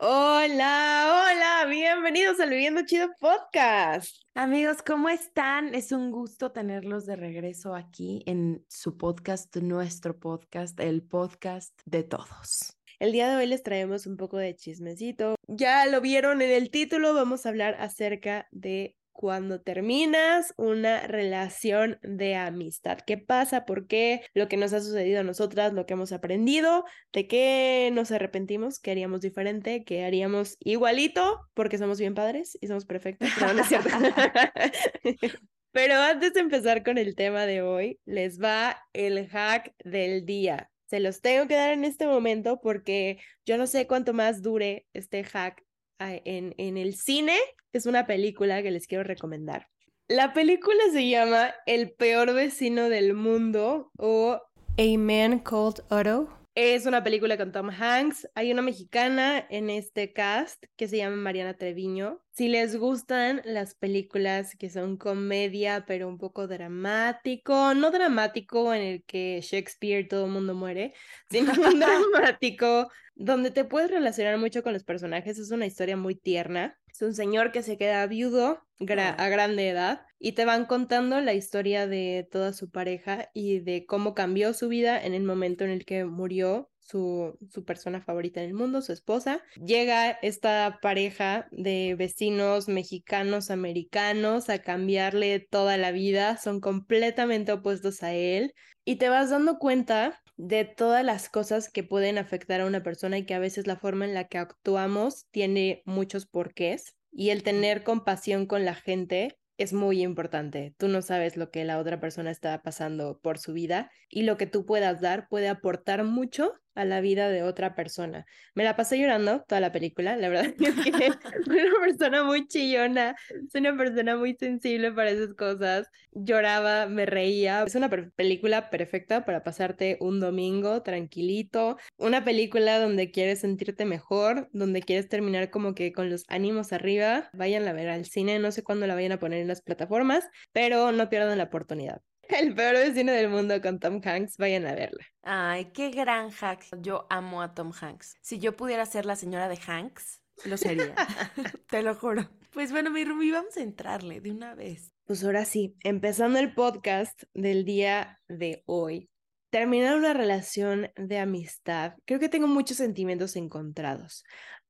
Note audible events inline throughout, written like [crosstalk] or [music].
Hola, hola, bienvenidos al Viviendo Chido Podcast. Amigos, ¿cómo están? Es un gusto tenerlos de regreso aquí en su podcast, nuestro podcast, el podcast de todos. El día de hoy les traemos un poco de chismecito. Ya lo vieron en el título, vamos a hablar acerca de cuando terminas una relación de amistad. ¿Qué pasa? ¿Por qué? Lo que nos ha sucedido a nosotras, lo que hemos aprendido, de qué nos arrepentimos, qué haríamos diferente, qué haríamos igualito, porque somos bien padres y somos perfectos. Pero. [laughs] Pero antes de empezar con el tema de hoy, les va el hack del día. Se los tengo que dar en este momento porque yo no sé cuánto más dure este hack en, en el cine, es una película que les quiero recomendar. La película se llama El peor vecino del mundo o A Man Called Otto. Es una película con Tom Hanks. Hay una mexicana en este cast que se llama Mariana Treviño. Si les gustan las películas que son comedia, pero un poco dramático, no dramático en el que Shakespeare todo el mundo muere, [laughs] sino un [laughs] dramático donde te puedes relacionar mucho con los personajes. Es una historia muy tierna. Es un señor que se queda viudo a grande edad y te van contando la historia de toda su pareja y de cómo cambió su vida en el momento en el que murió su, su, persona favorita en el mundo, su esposa. Llega esta pareja de vecinos mexicanos, americanos, a cambiarle toda la vida, son completamente opuestos a él y te vas dando cuenta de todas las cosas que pueden afectar a una persona y que a veces la forma en la que actuamos tiene muchos porqués y el tener compasión con la gente es muy importante. Tú no sabes lo que la otra persona está pasando por su vida y lo que tú puedas dar puede aportar mucho a la vida de otra persona. Me la pasé llorando toda la película, la verdad [laughs] es que soy una persona muy chillona, soy una persona muy sensible para esas cosas. Lloraba, me reía. Es una película perfecta para pasarte un domingo tranquilito, una película donde quieres sentirte mejor, donde quieres terminar como que con los ánimos arriba. Vayan a ver al cine, no sé cuándo la vayan a poner en las plataformas, pero no pierdan la oportunidad. El peor vecino del mundo con Tom Hanks, vayan a verla. Ay, qué gran hack. Yo amo a Tom Hanks. Si yo pudiera ser la señora de Hanks, lo sería. [laughs] [laughs] Te lo juro. Pues bueno, mi Rumi, vamos a entrarle de una vez. Pues ahora sí, empezando el podcast del día de hoy. Terminar una relación de amistad, creo que tengo muchos sentimientos encontrados.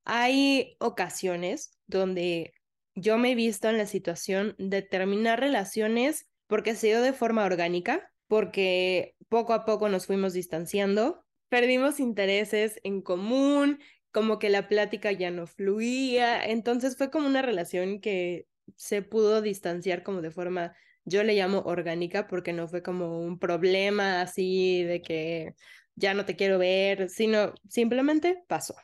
Hay ocasiones donde yo me he visto en la situación de terminar relaciones porque se dio de forma orgánica, porque poco a poco nos fuimos distanciando, perdimos intereses en común, como que la plática ya no fluía, entonces fue como una relación que se pudo distanciar como de forma, yo le llamo orgánica, porque no fue como un problema así de que ya no te quiero ver, sino simplemente pasó.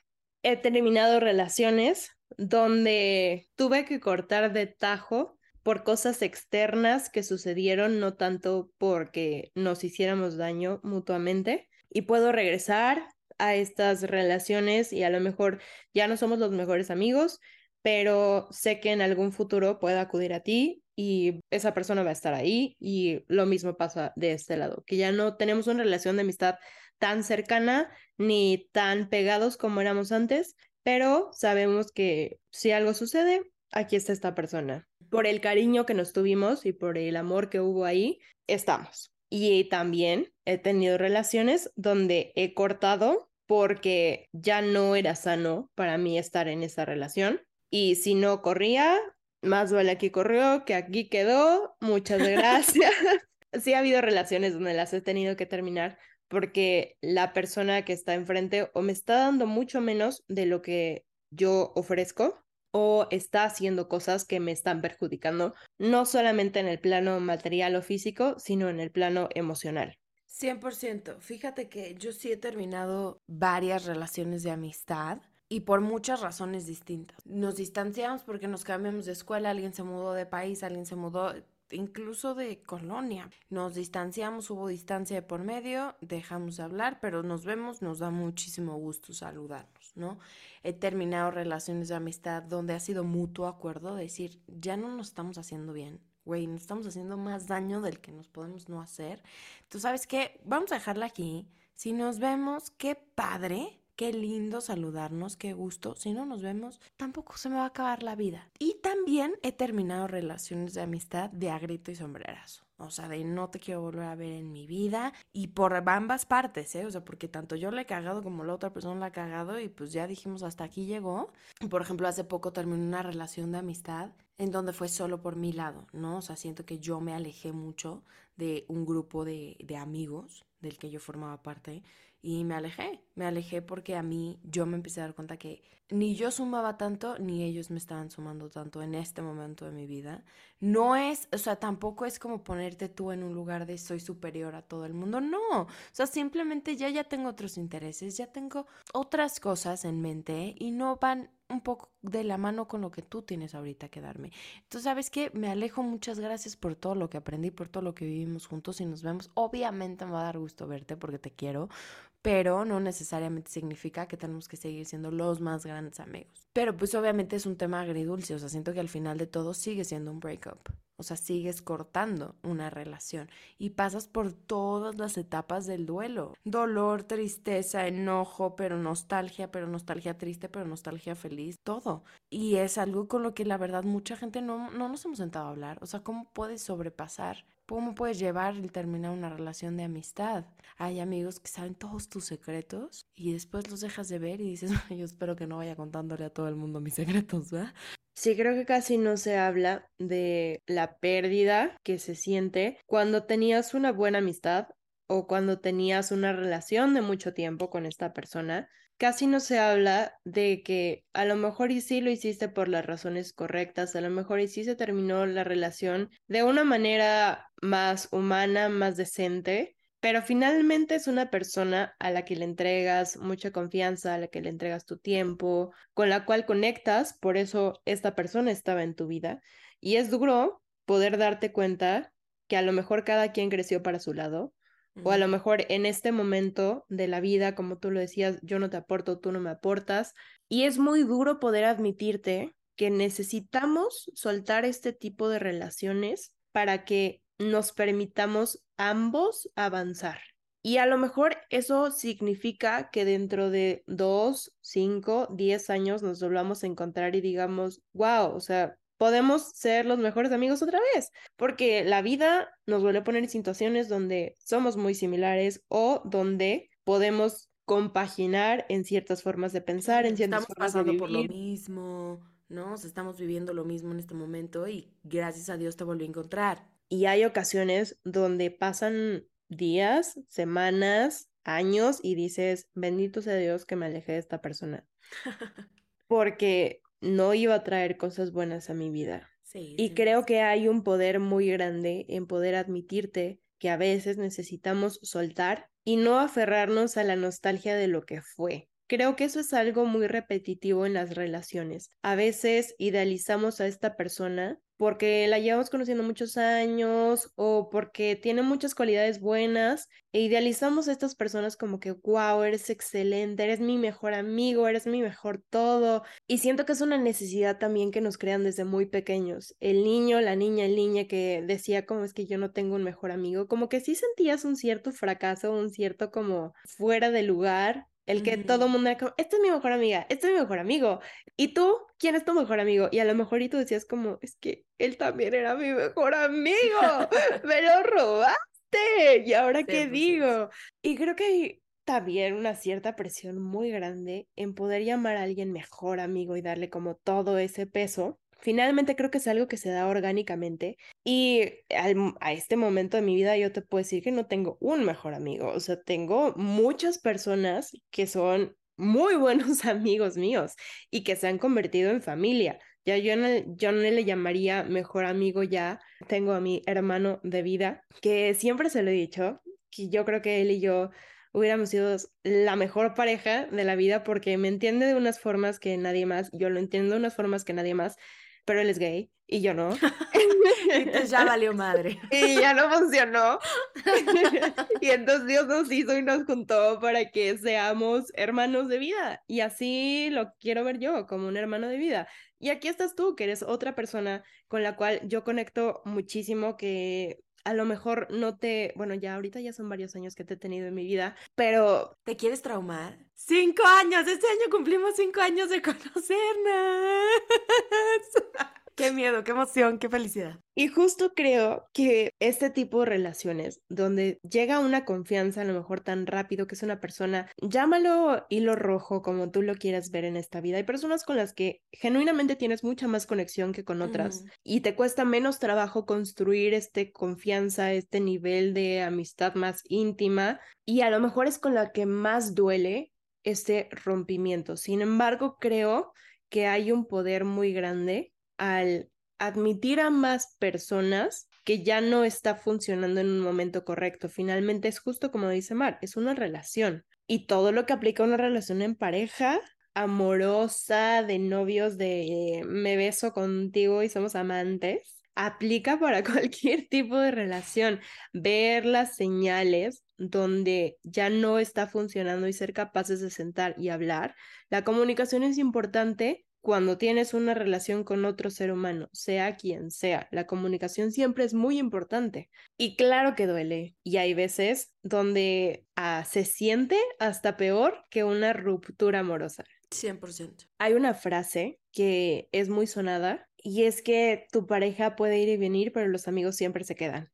He terminado relaciones donde tuve que cortar de tajo por cosas externas que sucedieron, no tanto porque nos hiciéramos daño mutuamente. Y puedo regresar a estas relaciones y a lo mejor ya no somos los mejores amigos, pero sé que en algún futuro puedo acudir a ti y esa persona va a estar ahí y lo mismo pasa de este lado, que ya no tenemos una relación de amistad tan cercana ni tan pegados como éramos antes, pero sabemos que si algo sucede, aquí está esta persona por el cariño que nos tuvimos y por el amor que hubo ahí, estamos. Y también he tenido relaciones donde he cortado porque ya no era sano para mí estar en esa relación. Y si no corría, más vale aquí corrió que aquí quedó. Muchas [laughs] gracias. [laughs] sí ha habido relaciones donde las he tenido que terminar porque la persona que está enfrente o me está dando mucho menos de lo que yo ofrezco o está haciendo cosas que me están perjudicando, no solamente en el plano material o físico, sino en el plano emocional. 100%. Fíjate que yo sí he terminado varias relaciones de amistad y por muchas razones distintas. Nos distanciamos porque nos cambiamos de escuela, alguien se mudó de país, alguien se mudó incluso de colonia. Nos distanciamos, hubo distancia de por medio, dejamos de hablar, pero nos vemos, nos da muchísimo gusto saludarnos, ¿no? He terminado relaciones de amistad donde ha sido mutuo acuerdo, decir, ya no nos estamos haciendo bien, güey, nos estamos haciendo más daño del que nos podemos no hacer. Tú sabes qué, vamos a dejarla aquí. Si nos vemos, qué padre, qué lindo saludarnos, qué gusto. Si no nos vemos, tampoco se me va a acabar la vida. Y también he terminado relaciones de amistad de agrito y sombrerazo. O sea, de no te quiero volver a ver en mi vida. Y por ambas partes, ¿eh? O sea, porque tanto yo le he cagado como la otra persona la ha cagado. Y pues ya dijimos, hasta aquí llegó. Por ejemplo, hace poco terminé una relación de amistad en donde fue solo por mi lado, ¿no? O sea, siento que yo me alejé mucho de un grupo de, de amigos del que yo formaba parte y me alejé, me alejé porque a mí yo me empecé a dar cuenta que ni yo sumaba tanto ni ellos me estaban sumando tanto en este momento de mi vida. No es, o sea, tampoco es como ponerte tú en un lugar de soy superior a todo el mundo, no. O sea, simplemente ya ya tengo otros intereses, ya tengo otras cosas en mente y no van un poco de la mano con lo que tú tienes ahorita que darme. Entonces, ¿sabes qué? Me alejo, muchas gracias por todo lo que aprendí, por todo lo que vivimos juntos y nos vemos. Obviamente me va a dar gusto verte porque te quiero, pero no necesariamente significa que tenemos que seguir siendo los más grandes amigos. Pero pues obviamente es un tema agridulce, o sea, siento que al final de todo sigue siendo un breakup. O sea, sigues cortando una relación y pasas por todas las etapas del duelo. Dolor, tristeza, enojo, pero nostalgia, pero nostalgia triste, pero nostalgia feliz, todo. Y es algo con lo que la verdad mucha gente no, no nos hemos sentado a hablar. O sea, ¿cómo puedes sobrepasar? ¿Cómo puedes llevar y terminar una relación de amistad? Hay amigos que saben todos tus secretos y después los dejas de ver y dices, [laughs] yo espero que no vaya contándole a todo el mundo mis secretos, ¿verdad? Sí, creo que casi no se habla de la pérdida que se siente cuando tenías una buena amistad o cuando tenías una relación de mucho tiempo con esta persona. Casi no se habla de que a lo mejor y sí lo hiciste por las razones correctas, a lo mejor y sí se terminó la relación de una manera más humana, más decente, pero finalmente es una persona a la que le entregas mucha confianza, a la que le entregas tu tiempo, con la cual conectas, por eso esta persona estaba en tu vida. Y es duro poder darte cuenta que a lo mejor cada quien creció para su lado, o a lo mejor en este momento de la vida, como tú lo decías, yo no te aporto, tú no me aportas. Y es muy duro poder admitirte que necesitamos soltar este tipo de relaciones para que nos permitamos ambos avanzar. Y a lo mejor eso significa que dentro de dos, cinco, diez años nos volvamos a encontrar y digamos, wow, o sea, podemos ser los mejores amigos otra vez, porque la vida nos vuelve a poner en situaciones donde somos muy similares o donde podemos compaginar en ciertas formas de pensar, en ciertas estamos formas pasando de por lo mismo, ¿no? O sea, estamos viviendo lo mismo en este momento y gracias a Dios te volví a encontrar. Y hay ocasiones donde pasan días, semanas, años y dices, bendito sea Dios que me alejé de esta persona, [laughs] porque no iba a traer cosas buenas a mi vida. Sí, Y sí, creo que hay un poder muy grande en poder admitirte que a veces necesitamos soltar y no aferrarnos a la nostalgia de lo que fue. Creo que eso es algo muy repetitivo en las relaciones. A veces idealizamos a esta persona porque la llevamos conociendo muchos años o porque tiene muchas cualidades buenas e idealizamos a estas personas como que, wow, eres excelente, eres mi mejor amigo, eres mi mejor todo. Y siento que es una necesidad también que nos crean desde muy pequeños. El niño, la niña, el niño que decía como es que yo no tengo un mejor amigo, como que sí sentías un cierto fracaso, un cierto como fuera de lugar el que todo el mundo era como, esta es mi mejor amiga, este es mi mejor amigo. ¿Y tú? ¿Quién es tu mejor amigo? Y a lo mejor y tú decías como, es que él también era mi mejor amigo, [laughs] me lo robaste. ¿Y ahora qué 100%. digo? Y creo que hay también una cierta presión muy grande en poder llamar a alguien mejor amigo y darle como todo ese peso. Finalmente creo que es algo que se da orgánicamente y a este momento de mi vida yo te puedo decir que no tengo un mejor amigo, o sea, tengo muchas personas que son muy [laughs] buenos amigos míos y que se han convertido en familia. Ya yo no, yo no le llamaría mejor amigo ya. Tengo a mi hermano de vida, que siempre se lo he dicho, que yo creo que él y yo hubiéramos sido la mejor pareja de la vida porque me entiende de unas formas que nadie más, yo lo entiendo de unas formas que nadie más, pero él es gay y yo no. [laughs] [laughs] Entonces ya valió madre. Y ya no funcionó. [laughs] y entonces Dios nos hizo y nos juntó para que seamos hermanos de vida. Y así lo quiero ver yo, como un hermano de vida. Y aquí estás tú, que eres otra persona con la cual yo conecto muchísimo, que a lo mejor no te, bueno, ya ahorita ya son varios años que te he tenido en mi vida, pero... ¿Te quieres traumar? Cinco años, este año cumplimos cinco años de conocernos. [laughs] Qué miedo, qué emoción, qué felicidad. Y justo creo que este tipo de relaciones, donde llega una confianza a lo mejor tan rápido que es una persona, llámalo hilo rojo como tú lo quieras ver en esta vida, hay personas con las que genuinamente tienes mucha más conexión que con otras y te cuesta menos trabajo construir este confianza, este nivel de amistad más íntima y a lo mejor es con la que más duele este rompimiento. Sin embargo, creo que hay un poder muy grande al admitir a más personas que ya no está funcionando en un momento correcto. Finalmente es justo como dice Mar, es una relación. Y todo lo que aplica una relación en pareja, amorosa, de novios, de me beso contigo y somos amantes, aplica para [laughs] cualquier tipo de relación. Ver las señales donde ya no está funcionando y ser capaces de sentar y hablar. La comunicación es importante cuando tienes una relación con otro ser humano, sea quien sea. La comunicación siempre es muy importante. Y claro que duele. Y hay veces donde ah, se siente hasta peor que una ruptura amorosa. 100%. Hay una frase que es muy sonada y es que tu pareja puede ir y venir, pero los amigos siempre se quedan.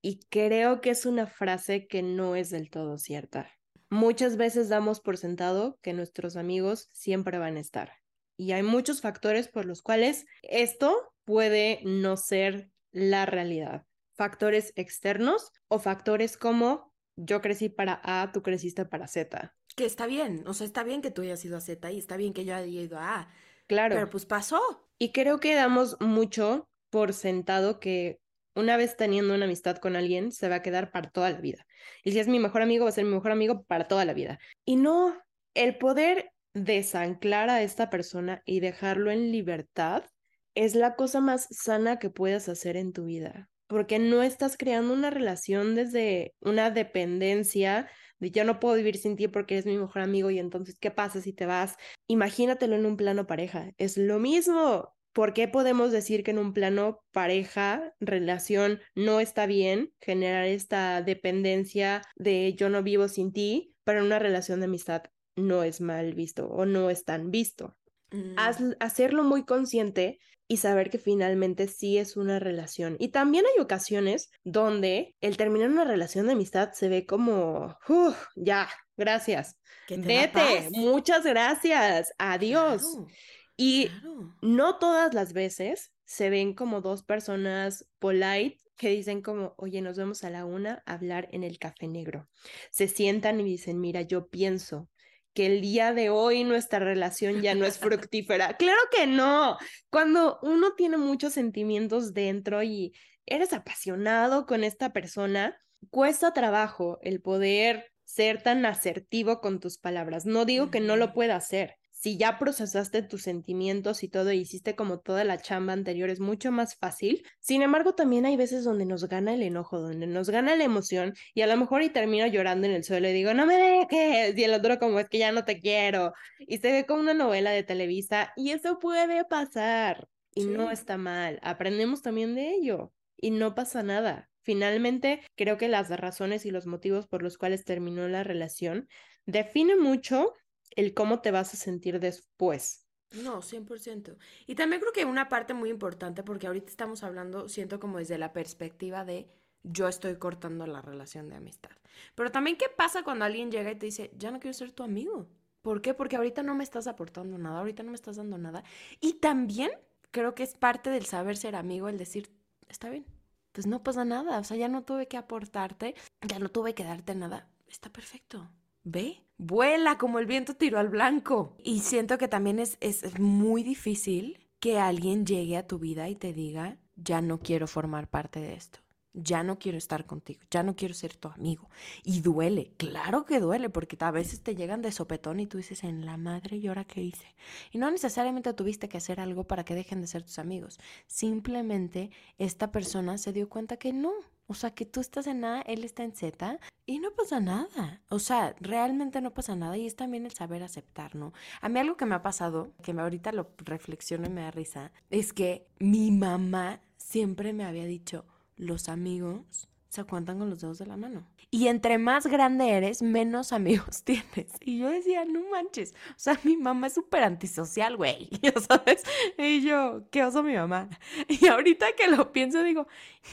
Y creo que es una frase que no es del todo cierta. Muchas veces damos por sentado que nuestros amigos siempre van a estar y hay muchos factores por los cuales esto puede no ser la realidad. Factores externos o factores como yo crecí para A, tú creciste para Z. Que está bien, o sea, está bien que tú hayas ido a Z y está bien que yo haya ido a A. Claro. Pero pues pasó. Y creo que damos mucho por sentado que una vez teniendo una amistad con alguien se va a quedar para toda la vida. Y si es mi mejor amigo, va a ser mi mejor amigo para toda la vida. Y no, el poder desanclar a esta persona y dejarlo en libertad es la cosa más sana que puedas hacer en tu vida, porque no estás creando una relación desde una dependencia de yo no puedo vivir sin ti porque eres mi mejor amigo y entonces, ¿qué pasa si te vas? Imagínatelo en un plano pareja, es lo mismo. ¿Por qué podemos decir que en un plano pareja, relación, no está bien generar esta dependencia de yo no vivo sin ti, pero en una relación de amistad no es mal visto o no es tan visto. Mm. hacerlo muy consciente y saber que finalmente sí es una relación. Y también hay ocasiones donde el terminar una relación de amistad se ve como, ya, gracias. Vete, muchas gracias, adiós. y no todas las veces se ven como dos personas polite que dicen como, oye, nos vemos a la una a hablar en el café negro. Se sientan y dicen, mira, yo pienso que el día de hoy nuestra relación ya no es fructífera. [laughs] claro que no. Cuando uno tiene muchos sentimientos dentro y eres apasionado con esta persona, cuesta trabajo el poder ser tan asertivo con tus palabras. No digo que no lo pueda hacer, si ya procesaste tus sentimientos y todo, y hiciste como toda la chamba anterior, es mucho más fácil. Sin embargo, también hay veces donde nos gana el enojo, donde nos gana la emoción y a lo mejor y termino llorando en el suelo y digo, no me dejes, y el otro como es que ya no te quiero. Y se ve como una novela de Televisa y eso puede pasar y no está mal. Aprendemos también de ello y no pasa nada. Finalmente, creo que las razones y los motivos por los cuales terminó la relación definen mucho el cómo te vas a sentir después. No, 100%. Y también creo que una parte muy importante, porque ahorita estamos hablando, siento como desde la perspectiva de yo estoy cortando la relación de amistad. Pero también, ¿qué pasa cuando alguien llega y te dice, ya no quiero ser tu amigo? ¿Por qué? Porque ahorita no me estás aportando nada, ahorita no me estás dando nada. Y también creo que es parte del saber ser amigo el decir, está bien, pues no pasa nada, o sea, ya no tuve que aportarte, ya no tuve que darte nada, está perfecto. Ve, vuela como el viento tiró al blanco. Y siento que también es, es muy difícil que alguien llegue a tu vida y te diga, ya no quiero formar parte de esto ya no quiero estar contigo, ya no quiero ser tu amigo. Y duele, claro que duele, porque a veces te llegan de sopetón y tú dices, en la madre, ¿y ahora qué hice? Y no necesariamente tuviste que hacer algo para que dejen de ser tus amigos. Simplemente esta persona se dio cuenta que no. O sea, que tú estás en A, él está en Z y no pasa nada. O sea, realmente no pasa nada y es también el saber aceptar, ¿no? A mí algo que me ha pasado, que ahorita lo reflexiono y me da risa, es que mi mamá siempre me había dicho, los amigos se cuentan con los dedos de la mano. Y entre más grande eres, menos amigos [laughs] tienes. Y yo decía, no manches. O sea, mi mamá es súper antisocial, güey. [laughs] Ya sabes. Y yo, ¿qué oso mi mamá? [laughs] Y ahorita que lo pienso, digo,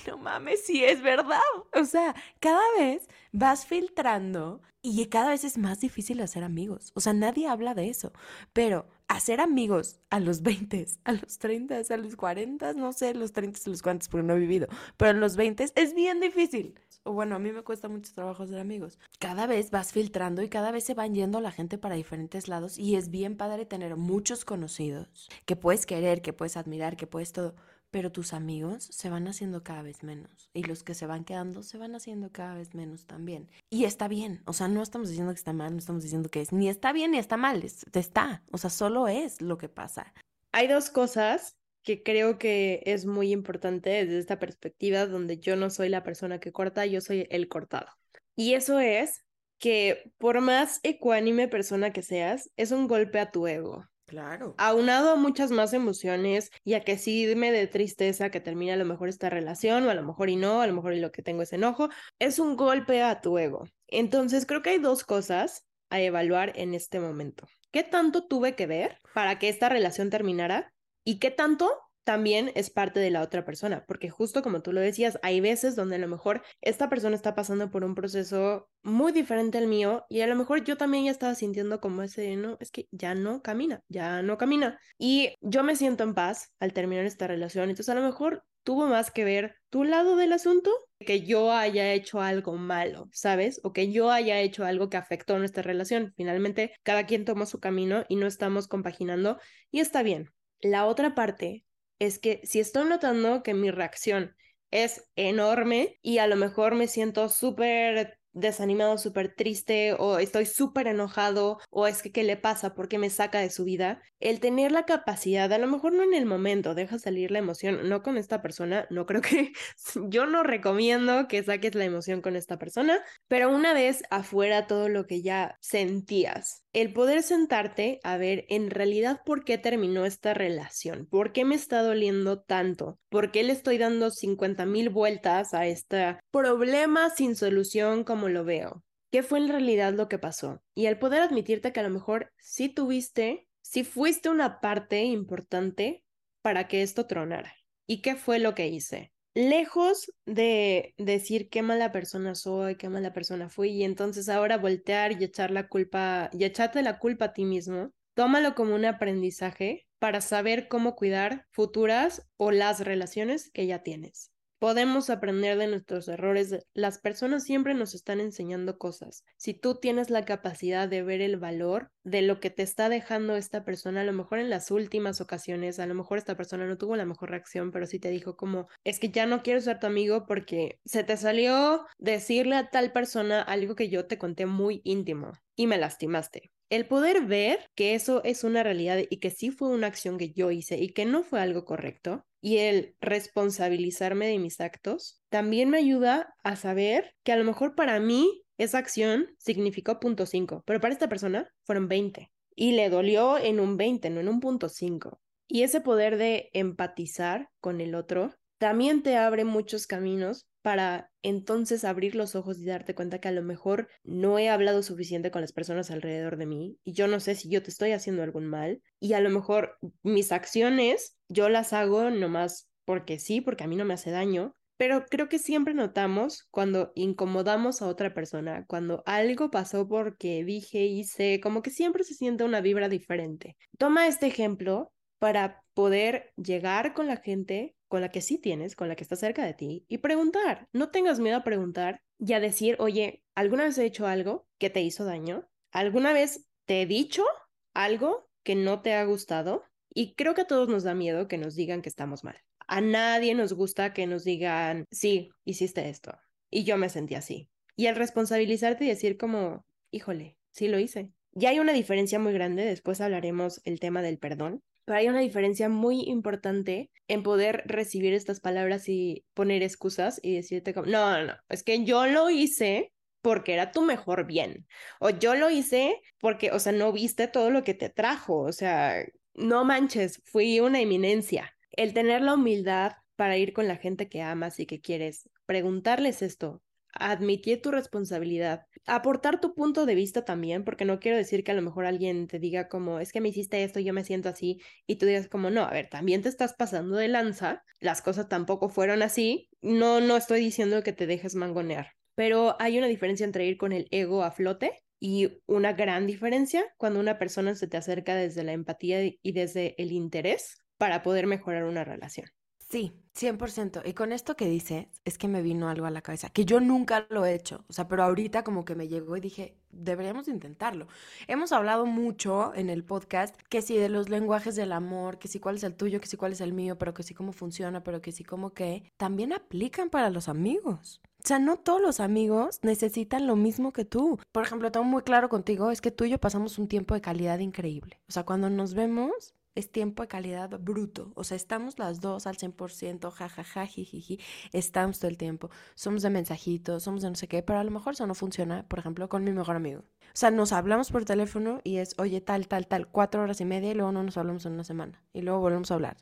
no mames, sí es verdad. O sea, cada vez vas filtrando y cada vez es más difícil hacer amigos. O sea, nadie habla de eso. Pero hacer amigos a los 20, a los 30, a los 40, no sé, los 30, a los 40, porque no he vivido, pero en los 20 es bien difícil. Bueno, a mí me cuesta mucho trabajo hacer amigos. Cada vez vas filtrando y cada vez se van yendo la gente para diferentes lados y es bien padre tener muchos conocidos que puedes querer, que puedes admirar, que puedes todo pero tus amigos se van haciendo cada vez menos y los que se van quedando se van haciendo cada vez menos también. Y está bien, o sea, no estamos diciendo que está mal, no estamos diciendo que es ni está bien ni está mal, está, o sea, solo es lo que pasa. Hay dos cosas que creo que es muy importante desde esta perspectiva donde yo no soy la persona que corta, yo soy el cortado. Y eso es que por más ecuánime persona que seas, es un golpe a tu ego. Claro. Aunado a muchas más emociones y a que sí me de tristeza que termine a lo mejor esta relación o a lo mejor y no, a lo mejor y lo que tengo es enojo, es un golpe a tu ego. Entonces creo que hay dos cosas a evaluar en este momento. ¿Qué tanto tuve que ver para que esta relación terminara? ¿Y qué tanto también es parte de la otra persona, porque justo como tú lo decías, hay veces donde a lo mejor esta persona está pasando por un proceso muy diferente al mío y a lo mejor yo también ya estaba sintiendo como ese, no, es que ya no camina, ya no camina. Y yo me siento en paz al terminar esta relación, entonces a lo mejor tuvo más que ver tu lado del asunto que yo haya hecho algo malo, ¿sabes? O que yo haya hecho algo que afectó nuestra relación. Finalmente, cada quien tomó su camino y no estamos compaginando y está bien. La otra parte es que si estoy notando que mi reacción es enorme y a lo mejor me siento súper desanimado, súper triste o estoy súper enojado o es que qué le pasa, porque me saca de su vida, el tener la capacidad, a lo mejor no en el momento, deja salir la emoción, no con esta persona, no creo que [laughs] yo no recomiendo que saques la emoción con esta persona, pero una vez afuera todo lo que ya sentías, el poder sentarte a ver en realidad por qué terminó esta relación, por qué me está doliendo tanto, por qué le estoy dando 50 mil vueltas a este problema sin solución como lo veo. ¿Qué fue en realidad lo que pasó? Y el poder admitirte que a lo mejor sí tuviste, sí fuiste una parte importante para que esto tronara. ¿Y qué fue lo que hice? lejos de decir qué mala persona soy, qué mala persona fui, y entonces ahora voltear y echar la culpa, y echarte la culpa a ti mismo, tómalo como un aprendizaje para saber cómo cuidar futuras o las relaciones que ya tienes. Podemos aprender de nuestros errores. Las personas siempre nos están enseñando cosas. Si tú tienes la capacidad de ver el valor de lo que te está dejando esta persona, a lo mejor en las últimas ocasiones, a lo mejor esta persona no tuvo la mejor reacción, pero sí te dijo como, es que ya no quiero ser tu amigo porque se te salió decirle a tal persona algo que yo te conté muy íntimo y me lastimaste. El poder ver que eso es una realidad y que sí fue una acción que yo hice y que no fue algo correcto, y el responsabilizarme de mis actos, también me ayuda a saber que a lo mejor para mí esa acción significó punto 5, pero para esta persona fueron 20 y le dolió en un 20, no en un punto 5. Y ese poder de empatizar con el otro también te abre muchos caminos para entonces abrir los ojos y darte cuenta que a lo mejor no he hablado suficiente con las personas alrededor de mí y yo no sé si yo te estoy haciendo algún mal y a lo mejor mis acciones yo las hago nomás porque sí, porque a mí no me hace daño, pero creo que siempre notamos cuando incomodamos a otra persona, cuando algo pasó porque dije, hice, como que siempre se siente una vibra diferente. Toma este ejemplo para poder llegar con la gente con la que sí tienes, con la que está cerca de ti, y preguntar. No tengas miedo a preguntar y a decir, oye, ¿alguna vez he hecho algo que te hizo daño? ¿Alguna vez te he dicho algo que no te ha gustado? Y creo que a todos nos da miedo que nos digan que estamos mal. A nadie nos gusta que nos digan, sí, hiciste esto. Y yo me sentí así. Y el responsabilizarte y decir como, híjole, sí lo hice. Ya hay una diferencia muy grande, después hablaremos el tema del perdón, pero hay una diferencia muy importante en poder recibir estas palabras y poner excusas y decirte como, no, no, no, es que yo lo hice porque era tu mejor bien, o yo lo hice porque, o sea, no viste todo lo que te trajo, o sea, no manches, fui una eminencia. El tener la humildad para ir con la gente que amas y que quieres, preguntarles esto, admitir tu responsabilidad, aportar tu punto de vista también, porque no quiero decir que a lo mejor alguien te diga como, es que me hiciste esto, yo me siento así, y tú digas como, no, a ver, también te estás pasando de lanza, las cosas tampoco fueron así, no, no estoy diciendo que te dejes mangonear, pero hay una diferencia entre ir con el ego a flote y una gran diferencia cuando una persona se te acerca desde la empatía y desde el interés para poder mejorar una relación. Sí, 100%. Y con esto que dice, es que me vino algo a la cabeza, que yo nunca lo he hecho, o sea, pero ahorita como que me llegó y dije, deberíamos intentarlo. Hemos hablado mucho en el podcast que sí de los lenguajes del amor, que sí cuál es el tuyo, que sí cuál es el mío, pero que sí cómo funciona, pero que sí como que también aplican para los amigos. O sea, no todos los amigos necesitan lo mismo que tú. Por ejemplo, tengo muy claro contigo, es que tú y yo pasamos un tiempo de calidad increíble. O sea, cuando nos vemos, es tiempo de calidad bruto. O sea, estamos las dos al 100%, jajaja, jijiji, estamos todo el tiempo. Somos de mensajitos, somos de no sé qué, pero a lo mejor eso no funciona, por ejemplo, con mi mejor amigo. O sea, nos hablamos por teléfono y es, oye, tal, tal, tal, cuatro horas y media y luego no nos hablamos en una semana. Y luego volvemos a hablar,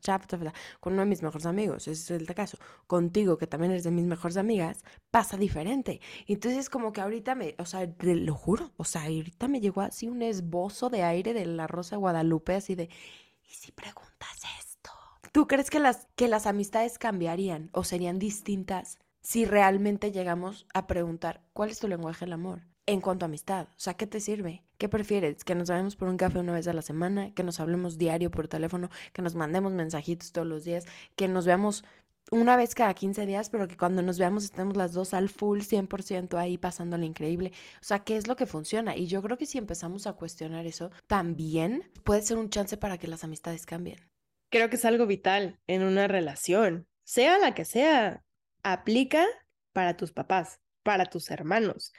con uno de mis mejores amigos, ese es el caso. Contigo, que también eres de mis mejores amigas, pasa diferente. Entonces como que ahorita me, o sea, te lo juro, o sea, ahorita me llegó así un esbozo de aire de la Rosa Guadalupe, así de ¿y si preguntas esto? ¿Tú crees que las, que las amistades cambiarían o serían distintas si realmente llegamos a preguntar cuál es tu lenguaje del amor? En cuanto a amistad, o sea, ¿qué te sirve? ¿Qué prefieres? ¿Que nos vayamos por un café una vez a la semana? ¿Que nos hablemos diario por teléfono? ¿Que nos mandemos mensajitos todos los días? ¿Que nos veamos una vez cada 15 días, pero que cuando nos veamos estemos las dos al full 100% ahí pasándole increíble. O sea, ¿qué es lo que funciona? Y yo creo que si empezamos a cuestionar eso, también puede ser un chance para que las amistades cambien. Creo que es algo vital en una relación, sea la que sea. Aplica para tus papás, para tus hermanos,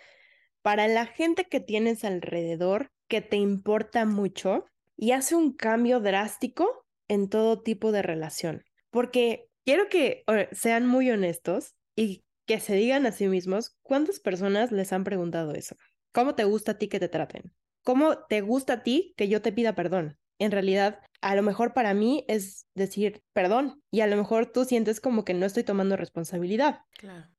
para la gente que tienes alrededor que te importa mucho y hace un cambio drástico en todo tipo de relación. Porque quiero que sean muy honestos y que se digan a sí mismos cuántas personas les han preguntado eso. ¿Cómo te gusta a ti que te traten? ¿Cómo te gusta a ti que yo te pida perdón? En realidad, a lo mejor para mí es decir perdón y a lo mejor tú sientes como que no estoy tomando responsabilidad.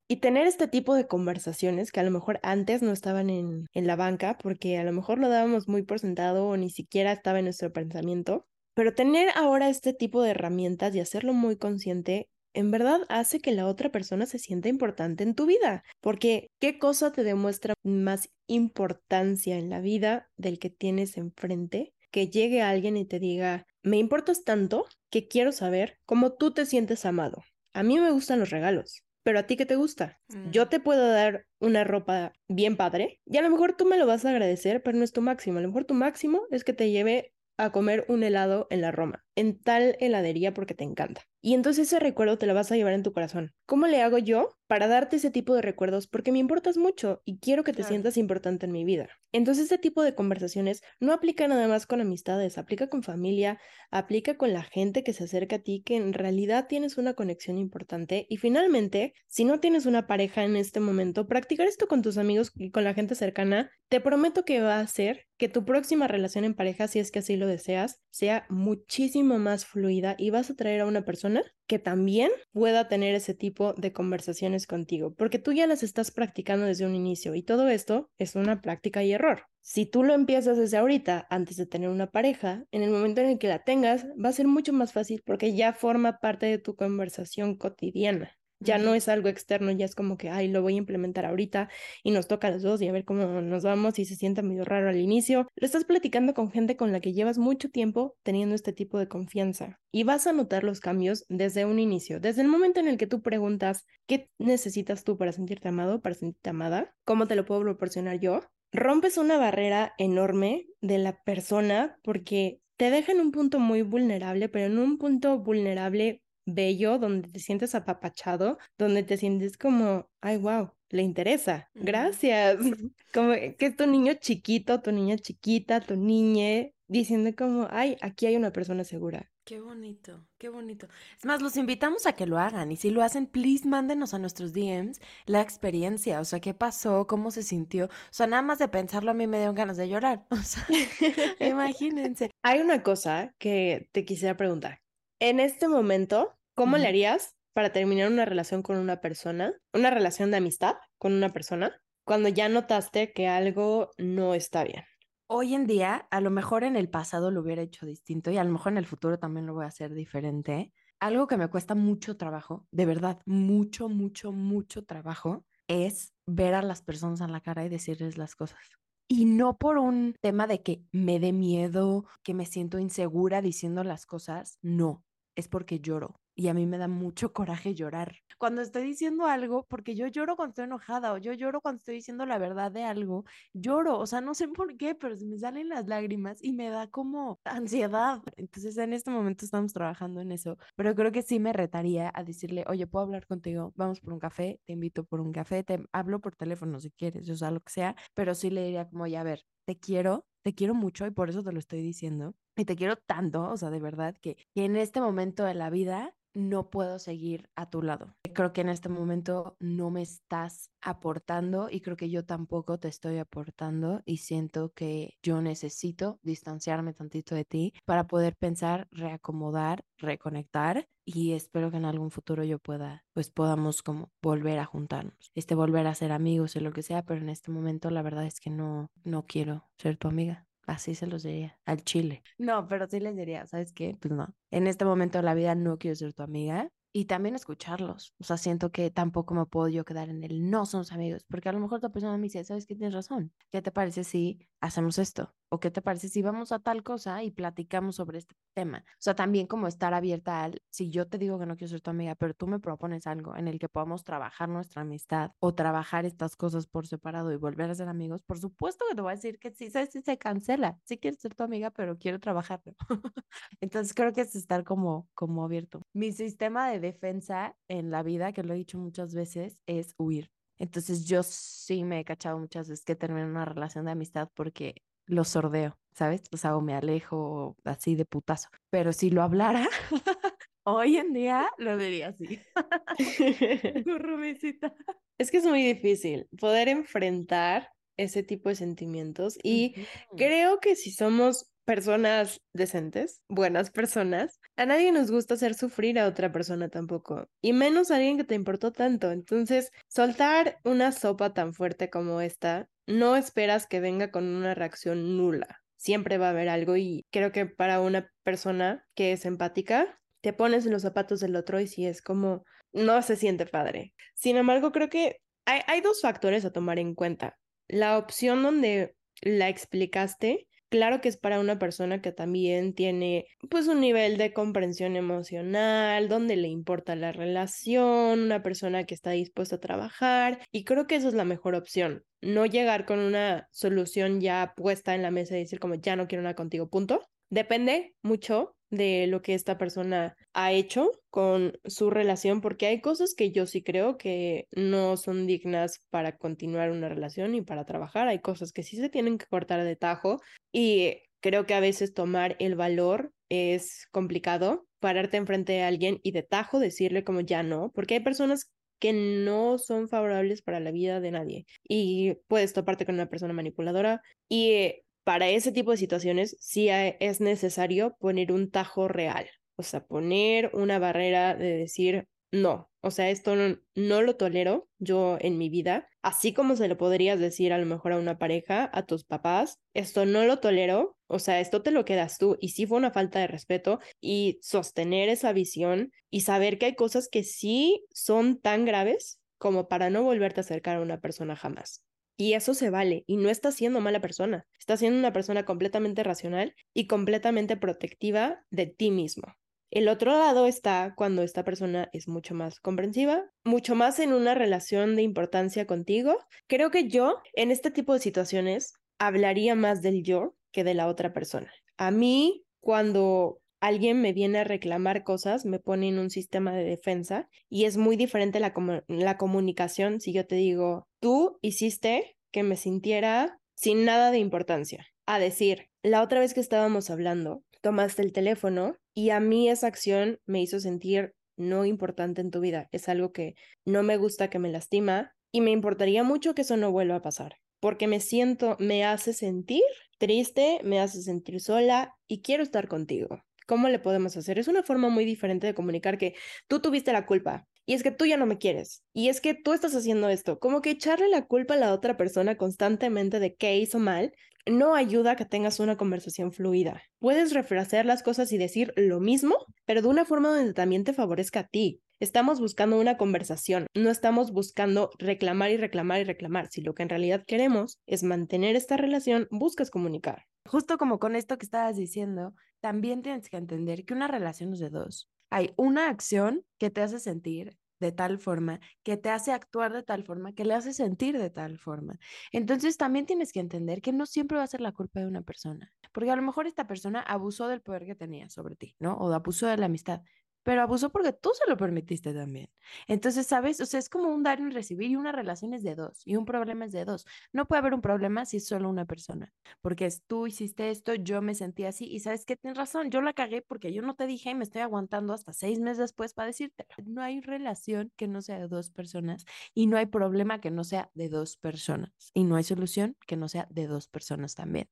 Y tener este tipo de conversaciones que a lo mejor antes no estaban en, en la banca porque a lo mejor lo dábamos muy por sentado o ni siquiera estaba en nuestro pensamiento, pero tener ahora este tipo de herramientas y hacerlo muy consciente, en verdad hace que la otra persona se sienta importante en tu vida, porque ¿qué cosa te demuestra más importancia en la vida del que tienes enfrente? Que llegue alguien y te diga, me importas tanto que quiero saber cómo tú te sientes amado. A mí me gustan los regalos, pero a ti qué te gusta. Yo mm. te puedo dar una ropa bien padre y a lo mejor tú me lo vas a agradecer, pero no es tu máximo. A lo mejor tu máximo es que te lleve a comer un helado en la Roma, en tal heladería porque te encanta. Y entonces ese recuerdo te lo vas a llevar en tu corazón. ¿Cómo le hago yo para darte ese tipo de recuerdos? Porque me importas mucho y quiero que te sientas importante en mi vida. Entonces este tipo de conversaciones no aplica nada más con amistades, aplica con familia, aplica con la gente que se acerca a ti, que en realidad tienes una conexión importante. Y finalmente, si no tienes una pareja en este momento, practicar esto con tus amigos y con la gente cercana, te prometo que va a hacer que tu próxima relación en pareja, si es que así lo deseas, sea muchísimo más fluida y vas a traer a una persona que también pueda tener ese tipo de conversaciones contigo, porque tú ya las estás practicando desde un inicio y todo esto es una práctica y error. Si tú lo empiezas desde ahorita, antes de tener una pareja, en el momento en el que la tengas, va a ser mucho más fácil porque ya forma parte de tu conversación cotidiana. Ya no es algo externo, ya es como que, ay, lo voy a implementar ahorita y nos toca a los dos y a ver cómo nos vamos y se sienta medio raro al inicio. Lo estás platicando con gente con la que llevas mucho tiempo teniendo este tipo de confianza y vas a notar los cambios desde un inicio, desde el momento en el que tú preguntas, ¿qué necesitas tú para sentirte amado, para sentirte amada? ¿Cómo te lo puedo proporcionar yo? Rompes una barrera enorme de la persona porque te deja en un punto muy vulnerable, pero en un punto vulnerable bello, donde te sientes apapachado, donde te sientes como, ay, wow, le interesa, gracias. [laughs] Como que es tu niño chiquito, tu niña chiquita, tu niñe, diciendo como, ay, aquí hay una persona segura. Qué bonito, qué bonito. Es más, los invitamos a que lo hagan y si lo hacen, please mándenos a nuestros DMs la experiencia, o sea, qué pasó, cómo se sintió. O sea, nada más de pensarlo a mí me dieron ganas de llorar. [laughs] O sea, [laughs] imagínense. Hay una cosa que te quisiera preguntar. En este momento, ¿Cómo le harías para terminar una relación con una persona, una relación de amistad con una persona, cuando ya notaste que algo no está bien? Hoy en día, a lo mejor en el pasado lo hubiera hecho distinto y a lo mejor en el futuro también lo voy a hacer diferente. Algo que me cuesta mucho trabajo, de verdad, mucho, mucho, mucho trabajo, es ver a las personas en la cara y decirles las cosas. Y no por un tema de que me dé miedo, que me siento insegura diciendo las cosas, no, es porque lloro y a mí me da mucho coraje llorar. Cuando estoy diciendo algo, porque yo lloro cuando estoy enojada o yo lloro cuando estoy diciendo la verdad de algo, lloro, o sea, no sé por qué, pero se me salen las lágrimas y me da como ansiedad. Entonces en este momento estamos trabajando en eso, pero creo que sí me retaría a decirle, oye, ¿puedo hablar contigo? Vamos por un café, te invito por un café, te hablo por teléfono si quieres, o sea, lo que sea, pero sí le diría como, ya a ver, te quiero, te quiero mucho y por eso te lo estoy diciendo. Y te quiero tanto, o sea, de verdad, que, que en este momento de la vida no puedo seguir a tu lado. Creo que en este momento no me estás aportando y creo que yo tampoco te estoy aportando y siento que yo necesito distanciarme tantito de ti para poder pensar, reacomodar, reconectar y espero que en algún futuro yo pueda, pues podamos como volver a juntarnos, este volver a ser amigos y lo que sea, pero en este momento la verdad es que no, no quiero ser tu amiga. Así se los diría, al chile. No, pero sí les diría, ¿sabes qué? Pues no. En este momento de la vida no quiero ser tu amiga y también escucharlos. O sea, siento que tampoco me puedo yo quedar en el no somos amigos, porque a lo mejor otra persona me dice, ¿sabes qué? Tienes razón. ¿Qué te parece si hacemos esto? ¿O qué te parece si vamos a tal cosa y platicamos sobre este tema? O sea, también como estar abierta al, si yo te digo que no quiero ser tu amiga, pero tú me propones algo en el que podamos trabajar nuestra amistad o trabajar estas cosas por separado y volver a ser amigos, por supuesto que te voy a decir que sí, ¿sabes? Si se cancela. Sí quiero ser tu amiga, pero quiero trabajarlo. [laughs] Entonces creo que es estar como, como abierto. Mi sistema de defensa en la vida, que lo he dicho muchas veces, es huir. Entonces yo sí me he cachado muchas veces que termino una relación de amistad porque lo sordeo, ¿sabes? O sea, o me alejo así de putazo. Pero si lo hablara, [laughs] hoy en día lo diría así. [laughs] [laughs] es que es muy difícil poder enfrentar ese tipo de sentimientos y creo que si somos personas decentes, buenas personas, a nadie nos gusta hacer sufrir a otra persona tampoco, y menos a alguien que te importó tanto. Entonces, soltar una sopa tan fuerte como esta, no esperas que venga con una reacción nula. Siempre va a haber algo y creo que para una persona que es empática, te pones en los zapatos del otro y si es como, no se siente padre. Sin embargo, creo que hay, dos factores a tomar en cuenta. La opción donde la explicaste Claro que es para una persona que también tiene pues un nivel de comprensión emocional, donde le importa la relación, una persona que está dispuesta a trabajar y creo que esa es la mejor opción. No llegar con una solución ya puesta en la mesa y decir como ya no quiero nada contigo, punto. Depende mucho de lo que esta persona ha hecho con su relación, porque hay cosas que yo sí creo que no son dignas para continuar una relación y para trabajar, hay cosas que sí se tienen que cortar de tajo y creo que a veces tomar el valor es complicado, pararte enfrente de alguien y de tajo decirle como ya no, porque hay personas que no son favorables para la vida de nadie. Y puedes toparte con una persona manipuladora. Y para ese tipo de situaciones sí es necesario poner un tajo real, o sea, poner una barrera de decir, no, o sea, esto no, lo tolero yo en mi vida, así como se lo podrías decir a lo mejor a una pareja, a tus papás, esto no lo tolero, o sea, esto te lo quedas tú y sí fue una falta de respeto y sostener esa visión y saber que hay cosas que sí son tan graves como para no volverte a acercar a una persona jamás. Y eso se vale. Y no está siendo mala persona. Está siendo una persona completamente racional y completamente protectiva de ti mismo. El otro lado está cuando esta persona es mucho más comprensiva, mucho más en una relación de importancia contigo. Creo que yo, en este tipo de situaciones, hablaría más del yo que de la otra persona. A mí, cuando alguien me viene a reclamar cosas, me pone en un sistema de defensa y es muy diferente la, comunicación si yo te digo, tú hiciste que me sintiera sin nada de importancia. A decir, la otra vez que estábamos hablando, tomaste el teléfono y a mí esa acción me hizo sentir no importante en tu vida. Es algo que no me gusta, que me lastima y me importaría mucho que eso no vuelva a pasar, porque me siento, me hace sentir triste, me hace sentir sola y quiero estar contigo ¿Cómo le podemos hacer? Es una forma muy diferente de comunicar que tú tuviste la culpa y es que tú ya no me quieres y es que tú estás haciendo esto. Como que echarle la culpa a la otra persona constantemente de qué hizo mal no ayuda a que tengas una conversación fluida. Puedes refrasear las cosas y decir lo mismo, pero de una forma donde también te favorezca a ti. Estamos buscando una conversación, no estamos buscando reclamar y reclamar y reclamar. Si lo que en realidad queremos es mantener esta relación, buscas comunicar. Justo como con esto que estabas diciendo, también tienes que entender que una relación es de dos. Hay una acción que te hace sentir de tal forma, que te hace actuar de tal forma, que le hace sentir de tal forma. Entonces también tienes que entender que no siempre va a ser la culpa de una persona, porque a lo mejor esta persona abusó del poder que tenía sobre ti, ¿no? O abusó de la amistad, pero abusó porque tú se lo permitiste también. Entonces, ¿sabes? O sea, es como un dar y recibir y una relación es de dos y un problema es de dos. No puede haber un problema si es solo una persona, porque es tú hiciste esto, yo me sentí así y sabes que tienes razón, yo la cagué porque yo no te dije y me estoy aguantando hasta seis meses después para decírtelo. No hay relación que no sea de dos personas y no hay problema que no sea de dos personas y no hay solución que no sea de dos personas también.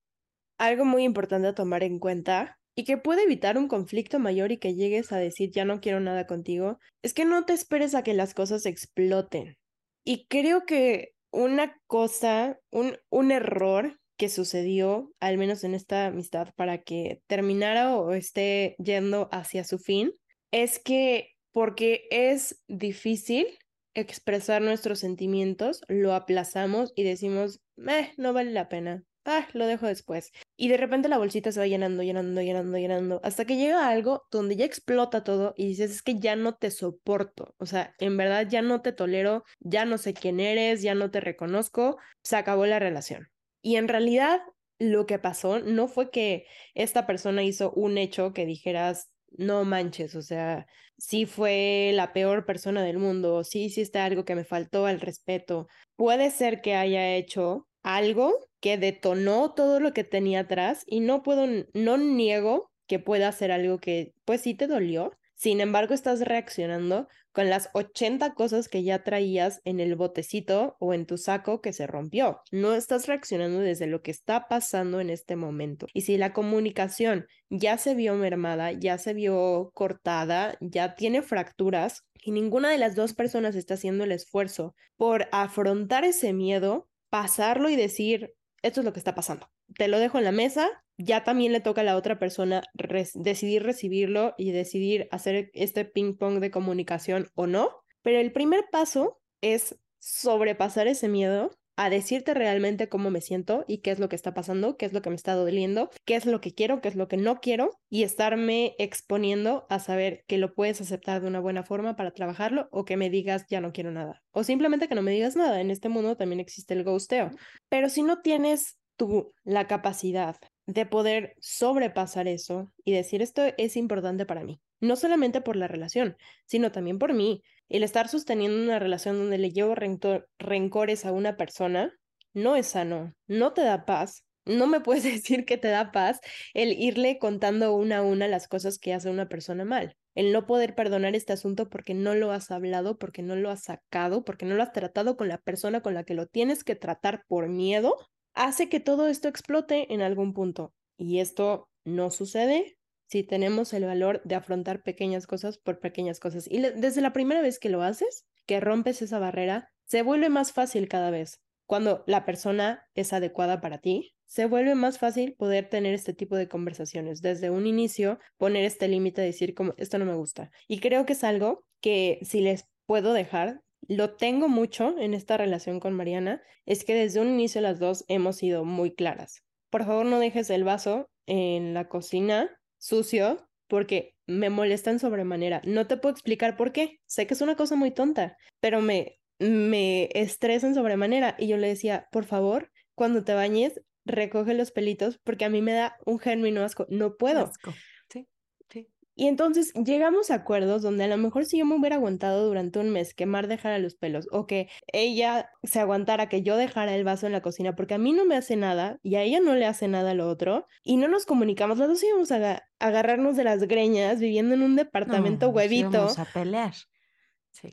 Algo muy importante a tomar en cuenta y que puede evitar un conflicto mayor y que llegues a decir ya no quiero nada contigo, es que no te esperes a que las cosas exploten. Y creo que una cosa, un, un error que sucedió, al menos en esta amistad, para que terminara o esté yendo hacia su fin, es que porque es difícil expresar nuestros sentimientos, lo aplazamos y decimos, eh, no vale la pena, ah, lo dejo después. Y de repente la bolsita se va llenando, llenando, llenando, llenando, hasta que llega algo donde ya explota todo y dices, es que ya no te soporto, o sea, en verdad ya no te tolero, ya no sé quién eres, ya no te reconozco, se acabó la relación. Y en realidad lo que pasó no fue que esta persona hizo un hecho que dijeras, no manches, o sea, sí fue la peor persona del mundo, sí hiciste algo que me faltó al respeto. Puede ser que haya hecho algo que detonó todo lo que tenía atrás y no puedo, no niego que pueda hacer algo que pues sí te dolió. Sin embargo, estás reaccionando con las 80 cosas que ya traías en el botecito o en tu saco que se rompió. No estás reaccionando desde lo que está pasando en este momento. Y si la comunicación ya se vio mermada, ya se vio cortada, ya tiene fracturas y ninguna de las dos personas está haciendo el esfuerzo por afrontar ese miedo, pasarlo y decir, esto es lo que está pasando. Te lo dejo en la mesa, ya también le toca a la otra persona decidir recibirlo y decidir hacer este ping pong de comunicación o no. Pero el primer paso es sobrepasar ese miedo a decirte realmente cómo me siento y qué es lo que está pasando, qué es lo que me está doliendo, qué es lo que quiero, qué es lo que no quiero y estarme exponiendo a saber que lo puedes aceptar de una buena forma para trabajarlo o que me digas ya no quiero nada o simplemente que no me digas nada. En este mundo también existe el ghosteo. Pero si no tienes tú la capacidad de poder sobrepasar eso y decir esto es importante para mí, no solamente por la relación, sino también por mí, el estar sosteniendo una relación donde le llevo rencores a una persona no es sano, no te da paz. No me [laughs] puedes decir que te da paz el irle contando una a una las cosas que hace una persona mal. El no poder perdonar este asunto porque no lo has hablado, porque no lo has sacado, porque no lo has tratado con la persona con la que lo tienes que tratar por miedo, hace que todo esto explote en algún punto. Y esto no sucede si tenemos el valor de afrontar pequeñas cosas por pequeñas cosas. Y desde la primera vez que lo haces, que rompes esa barrera, se vuelve más fácil cada vez. Cuando la persona es adecuada para ti, se vuelve más fácil poder tener este tipo de conversaciones. Desde un inicio, poner este límite, decir como, esto no me gusta. Y creo que es algo que si les puedo dejar, lo tengo mucho en esta relación con Mariana, es que desde un inicio las dos hemos sido muy claras. Por favor, no dejes el vaso en la cocina sucio porque me molestan sobremanera. No te puedo explicar por qué. Sé que es una cosa muy tonta, pero me, me estresan sobremanera. Y yo le decía, por favor, cuando te bañes, recoge los pelitos porque a mí me da un genuino asco. No puedo. Asco. Y entonces llegamos a acuerdos donde a lo mejor si yo me hubiera aguantado durante un mes que Mar dejara los pelos o que ella se aguantara que yo dejara el vaso en la cocina porque a mí no me hace nada y a ella no le hace nada lo otro y no nos comunicamos, las dos íbamos a, agarrarnos de las greñas viviendo en un departamento huevito. Íbamos a pelear.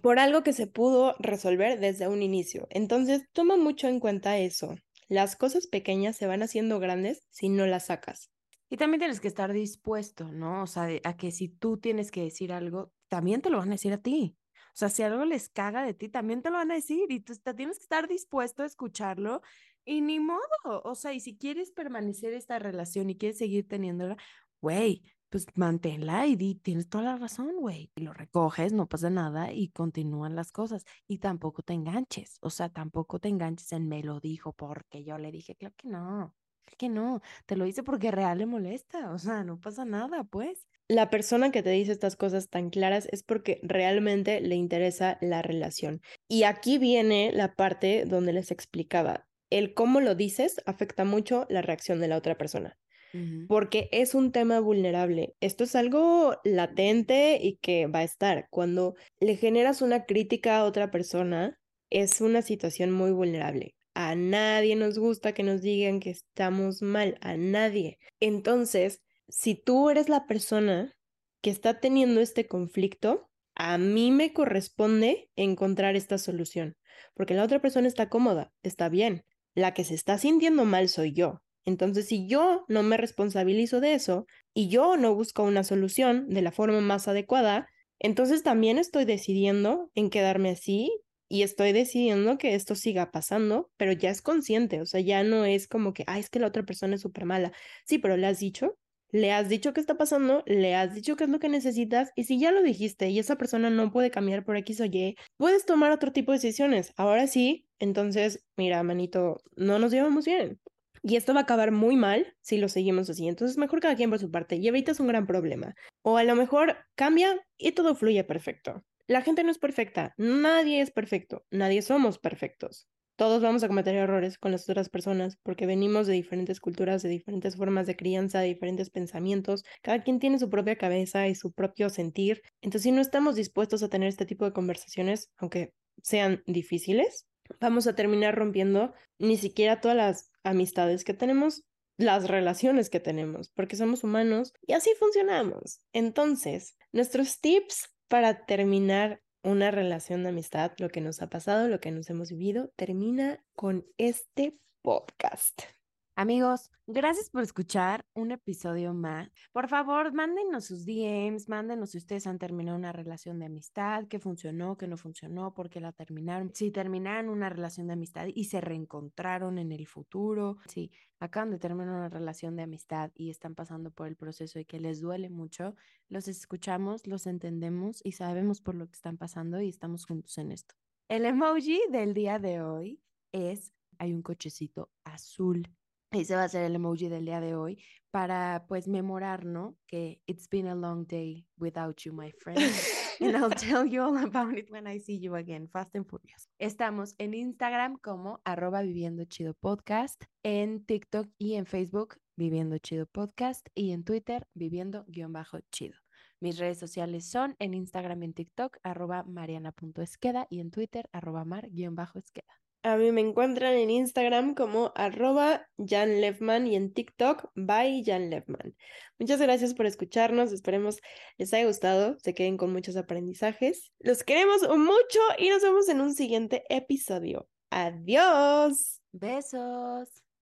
Por algo que se pudo resolver desde un inicio. Entonces, toma mucho en cuenta eso. Las cosas pequeñas se van haciendo grandes si no las sacas. Y también tienes que estar dispuesto, ¿no? O sea, a que si tú tienes que decir algo, también te lo van a decir a ti. O sea, si algo les caga de ti, también te lo van a decir y tú tienes que estar dispuesto a escucharlo y ni modo. O sea, y si quieres permanecer esta relación y quieres seguir teniéndola, güey, pues manténla y di, tienes toda la razón, güey. Y lo recoges, no pasa nada y continúan las cosas. Y tampoco te enganches, o sea, tampoco te enganches en me lo dijo porque yo le dije, claro que no, que no, te lo hice porque real le molesta, o sea, no pasa nada, pues. La persona que te dice estas cosas tan claras es porque realmente le interesa la relación. Y aquí viene la parte donde les explicaba, el cómo lo dices afecta mucho la reacción de la otra persona porque es un tema vulnerable. Esto es algo latente y que va a estar. Cuando le generas una crítica a otra persona, es una situación muy vulnerable. A nadie nos gusta que nos digan que estamos mal, a nadie. Entonces, si tú eres la persona que está teniendo este conflicto, a mí me corresponde encontrar esta solución, porque la otra persona está cómoda, está bien. La que se está sintiendo mal soy yo. Entonces, si yo no me responsabilizo de eso y yo no busco una solución de la forma más adecuada, entonces también estoy decidiendo en quedarme así y estoy decidiendo que esto siga pasando, pero ya es consciente, o sea, ya no es como que, ah, es que la otra persona es súper mala. Sí, pero le has dicho, le has dicho qué está pasando, le has dicho qué es lo que necesitas y si ya lo dijiste y esa persona no puede cambiar por X o Y, puedes tomar otro tipo de decisiones. Ahora sí, entonces, mira, manito, no nos llevamos bien. Y esto va a acabar muy mal si lo seguimos así. Entonces, mejor cada quien por su parte. Y es un gran problema. O a lo mejor cambia y todo fluye perfecto. La gente no es perfecta. Nadie es perfecto. Nadie somos perfectos. Todos vamos a cometer errores con las otras personas porque venimos de diferentes culturas, de diferentes formas de crianza, de diferentes pensamientos. Cada quien tiene su propia cabeza y su propio sentir. Entonces, si no estamos dispuestos a tener este tipo de conversaciones, aunque sean difíciles, vamos a terminar rompiendo ni siquiera todas las amistades que tenemos, las relaciones que tenemos, porque somos humanos y así funcionamos. Entonces, nuestros tips para terminar una relación de amistad, lo que nos ha pasado, lo que nos hemos vivido, termina con este podcast. Amigos, gracias por escuchar un episodio más. Por favor, mándenos sus DMs, mándenos si ustedes han terminado una relación de amistad, qué funcionó, qué no funcionó, por qué la terminaron. Si terminaron una relación de amistad y se reencontraron en el futuro, si acaban de terminar una relación de amistad y están pasando por el proceso y que les duele mucho, los escuchamos, los entendemos y sabemos por lo que están pasando y estamos juntos en esto. El emoji del día de hoy es, hay un cochecito azul ese va a ser el emoji del día de hoy para pues memorar, ¿no? Que it's been a long day without you, my friend. [laughs] And I'll tell you all about it when I see you again, fast and furious. Estamos en Instagram como arroba viviendo chido podcast, en TikTok y en Facebook viviendo chido podcast y en Twitter viviendo guion bajo chido. Mis redes sociales son en Instagram y en TikTok arroba mariana.esqueda y en Twitter arroba mar-esqueda. A mí me encuentran en Instagram como arroba Jan Lefman y en TikTok by Jan Lefman. Muchas gracias por escucharnos. Esperemos les haya gustado, se queden con muchos aprendizajes. Los queremos mucho y nos vemos en un siguiente episodio. Adiós. Besos.